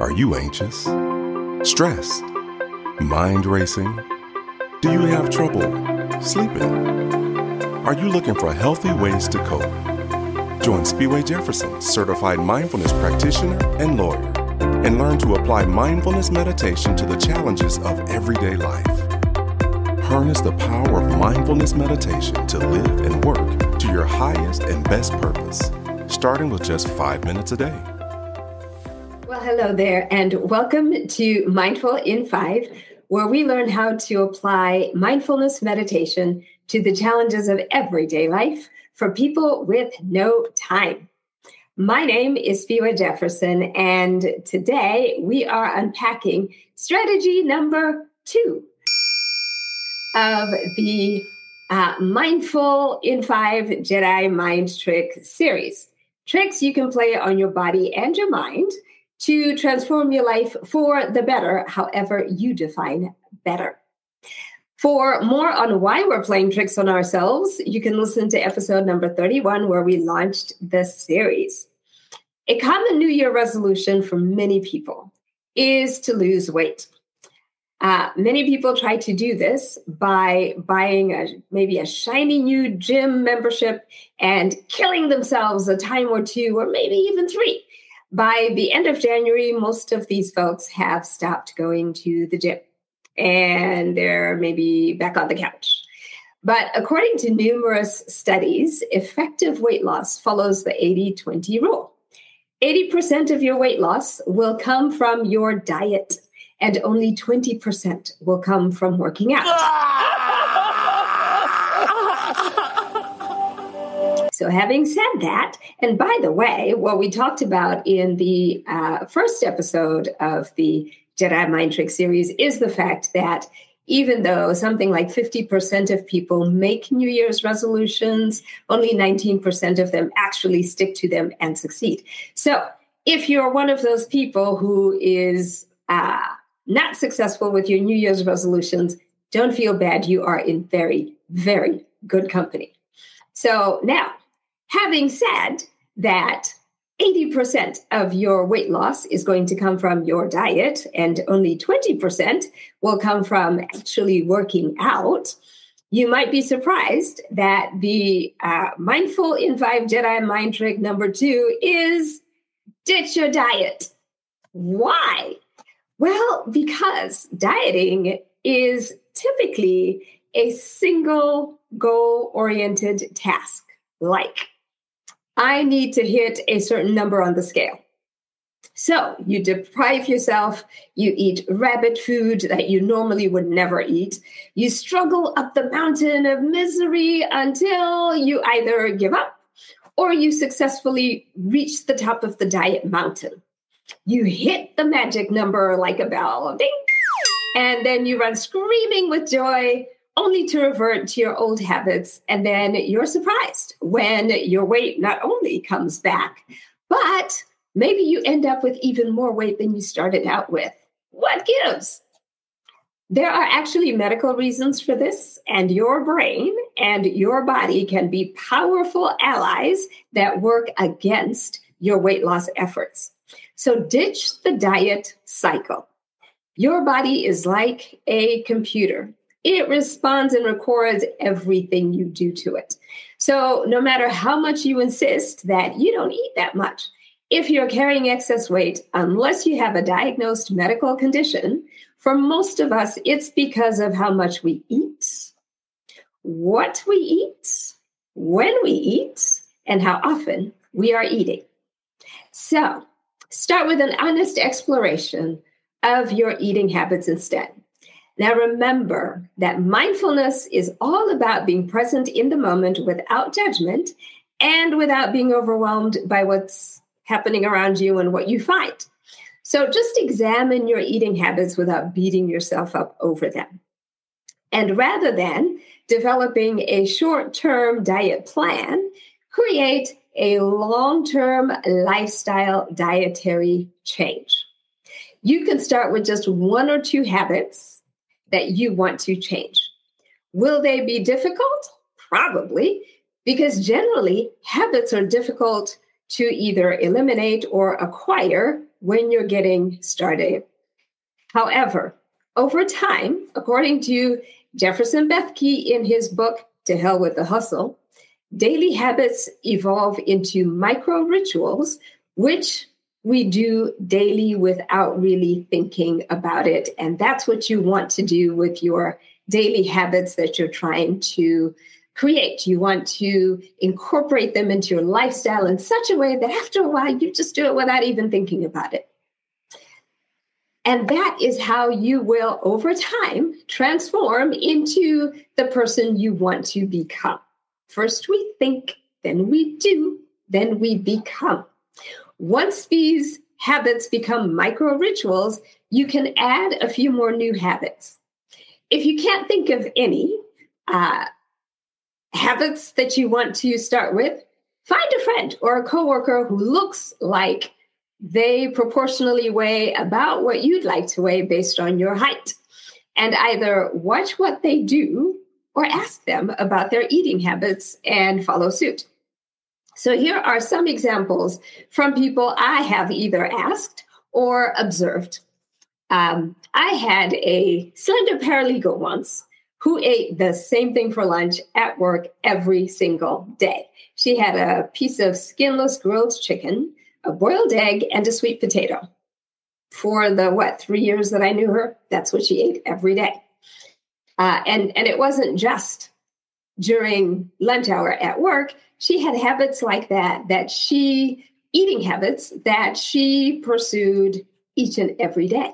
Are you anxious? Stressed? Mind racing? Do you have trouble sleeping? Are you looking for healthy ways to cope? Join Spiwe Jefferson, certified mindfulness practitioner and lawyer, and learn to apply mindfulness meditation to the challenges of everyday life. Harness the power of mindfulness meditation to live and work to your highest and best purpose, starting with just five minutes a day. Hello there, and welcome to Mindful in Five, where we learn how to apply mindfulness meditation to the challenges of everyday life for people with no time. My name is Spiwe Jefferson, and today we are unpacking strategy number two of the uh, Mindful in Five Jedi Mind Trick series. Tricks you can play on your body and your mind to transform your life for the better, however you define better. For more on why we're playing tricks on ourselves, you can listen to episode number 31, where we launched this series. A common New Year resolution for many people is to lose weight. Uh, many people try to do this by buying a, maybe a shiny new gym membership and killing themselves a time or two, or maybe even three. By the end of January, most of these folks have stopped going to the gym and they're maybe back on the couch. But according to numerous studies, effective weight loss follows the 80 20 rule. 80% of your weight loss will come from your diet and only 20% will come from working out. Ah! So, having said that, and by the way, what we talked about in the uh, first episode of the Jedi Mind Trick series is the fact that even though something like 50% of people make New Year's resolutions, only 19% of them actually stick to them and succeed. So, if you're one of those people who is uh, not successful with your New Year's resolutions, don't feel bad. You are in very, very good company. So now, having said that, 80% of your weight loss is going to come from your diet, and only 20% will come from actually working out. You might be surprised that the uh, Mindful in Five Jedi Mind Trick number two is ditch your diet. Why? Well, because dieting is typically a single goal oriented task, like I need to hit a certain number on the scale. So you deprive yourself, you eat rabbit food that you normally would never eat. You struggle up the mountain of misery until you either give up or you successfully reach the top of the diet mountain. You hit the magic number like a bell, ding, and then you run screaming with joy, only to revert to your old habits. And then you're surprised when your weight not only comes back, but maybe you end up with even more weight than you started out with. What gives? There are actually medical reasons for this, and your brain and your body can be powerful allies that work against your weight loss efforts. So ditch the diet cycle. Your body is like a computer. It responds and records everything you do to it. So, no matter how much you insist that you don't eat that much, if you're carrying excess weight, unless you have a diagnosed medical condition, for most of us, it's because of how much we eat, what we eat, when we eat, and how often we are eating. So, Start with an honest exploration of your eating habits instead. Now, remember that mindfulness is all about being present in the moment without judgment and without being overwhelmed by what's happening around you and what you find. So, just examine your eating habits without beating yourself up over them. And rather than developing a short term diet plan, create a long term lifestyle dietary change. You can start with just one or two habits that you want to change. Will they be difficult? Probably, because generally habits are difficult to either eliminate or acquire when you're getting started. However, over time, according to Jefferson Bethke in his book, To Hell with the Hustle, daily habits evolve into micro rituals, which we do daily without really thinking about it. And that's what you want to do with your daily habits that you're trying to create. You want to incorporate them into your lifestyle in such a way that after a while, you just do it without even thinking about it. And that is how you will, over time, transform into the person you want to become. First, we think, then we do, then we become. Once these habits become micro rituals, you can add a few more new habits. If you can't think of any, uh, habits that you want to start with, find a friend or a coworker who looks like they proportionally weigh about what you'd like to weigh based on your height. And either watch what they do or ask them about their eating habits and follow suit. So here are some examples from people I have either asked or observed. Um, I had a slender paralegal once who ate the same thing for lunch at work every single day. She had a piece of skinless grilled chicken, a boiled egg, and a sweet potato. For the what three years that I knew her, that's what she ate every day. Uh, and and it wasn't just during lunch hour at work. She had habits like that that she eating habits that she pursued each and every day.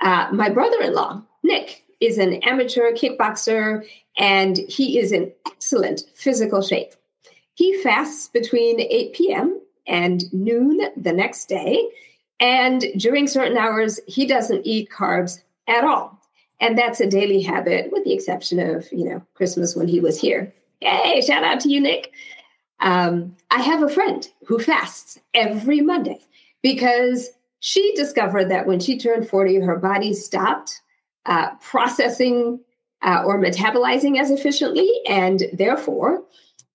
Uh, my brother-in-law Nick is an amateur kickboxer and he is in excellent physical shape. He fasts between 8 p.m. and noon the next day. And during certain hours, he doesn't eat carbs at all. And that's a daily habit, with the exception of, you know, Christmas when he was here. Hey, shout out to you, Nick. Um, I have a friend who fasts every Monday because she discovered that when she turned 40, her body stopped uh, processing uh, or metabolizing as efficiently. And therefore,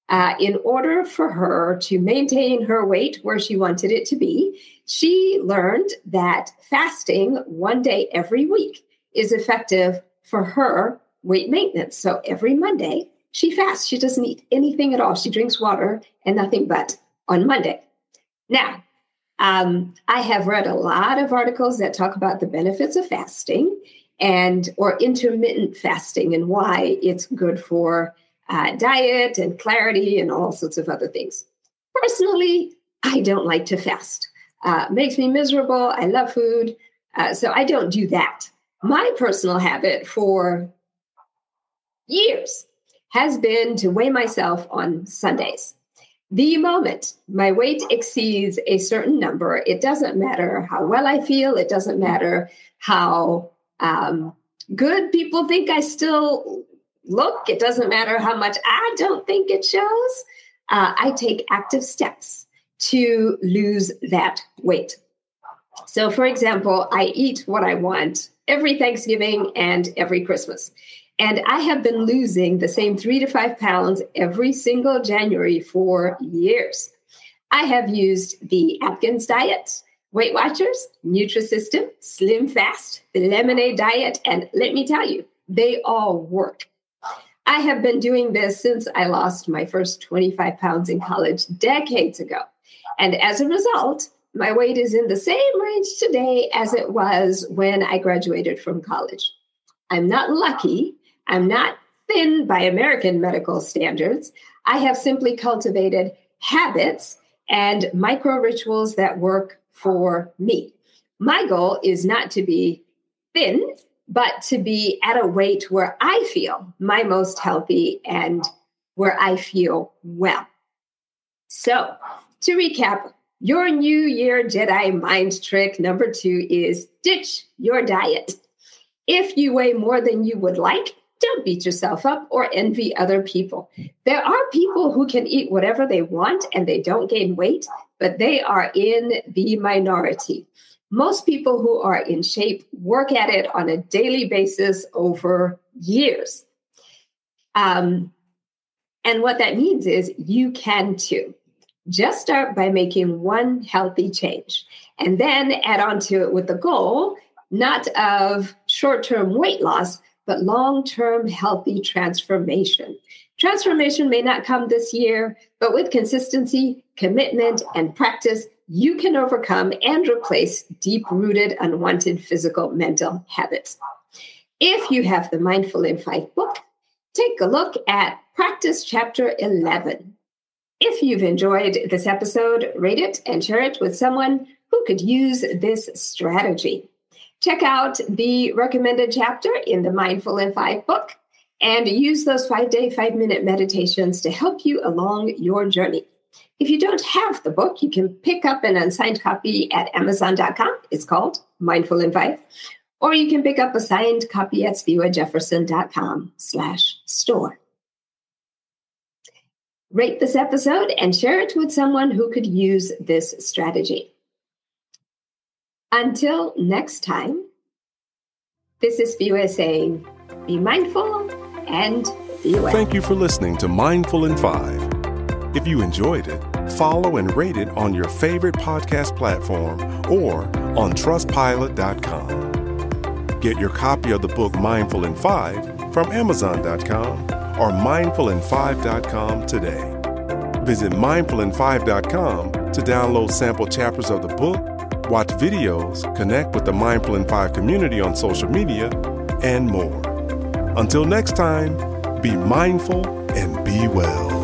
uh, in order for her to maintain her weight where she wanted it to be, she learned that fasting one day every week is effective for her weight maintenance. So every Monday, she fasts. She doesn't eat anything at all. She drinks water and nothing but on Monday. Now, um, I have read a lot of articles that talk about the benefits of fasting and or intermittent fasting and why it's good for uh, diet and clarity and all sorts of other things. Personally, I don't like to fast. Uh, makes me miserable. I love food, uh, so I don't do that. My personal habit for years has been to weigh myself on Sundays. The moment my weight exceeds a certain number, it doesn't matter how well I feel, it doesn't matter how um, good people think I still look. It doesn't matter how much I don't think it shows. Uh, I take active steps to lose that weight. So, for example, I eat what I want every Thanksgiving and every Christmas. And I have been losing the same three to five pounds every single January for years. I have used the Atkins diet. Weight Watchers, Nutrisystem, Slim Fast, the Lemonade Diet, and let me tell you, they all work. I have been doing this since I lost my first 25 pounds in college decades ago. And as a result, my weight is in the same range today as it was when I graduated from college. I'm not lucky. I'm not thin by American medical standards. I have simply cultivated habits and micro rituals that work for me. My goal is not to be thin, but to be at a weight where I feel my most healthy and where I feel well. So, to recap, your New Year Jedi mind trick number two is ditch your diet. If you weigh more than you would like, don't beat yourself up or envy other people. There are people who can eat whatever they want and they don't gain weight, but they are in the minority. Most people who are in shape work at it on a daily basis over years. Um, and what that means is you can too. Just start by making one healthy change and then add on to it with the goal not of short term weight loss, but long term healthy transformation. Transformation may not come this year, but with consistency, commitment, and practice, you can overcome and replace deep rooted, unwanted physical mental habits. If you have the Mindful in Five book, take a look at Practice Chapter 11. If you've enjoyed this episode, rate it and share it with someone who could use this strategy. Check out the recommended chapter in the Mindful in Five book and use those five day, five minute meditations to help you along your journey. If you don't have the book, you can pick up an unsigned copy at Amazon.com. It's called Mindful in Five. Or you can pick up a signed copy at spiwejefferson.com slash store. Rate this episode and share it with someone who could use this strategy. Until next time, this is Spiwe saying, be mindful and be well. Thank you for listening to Mindful in Five. If you enjoyed it, follow and rate it on your favorite podcast platform or on trustpilot.com. Get your copy of the book Mindful in Five from Amazon.com or mindfulin5.com today. Visit mindfulin5.com to download sample chapters of the book watch videos, connect with the Mindful in 5 community on social media, and more. Until next time, be mindful and be well.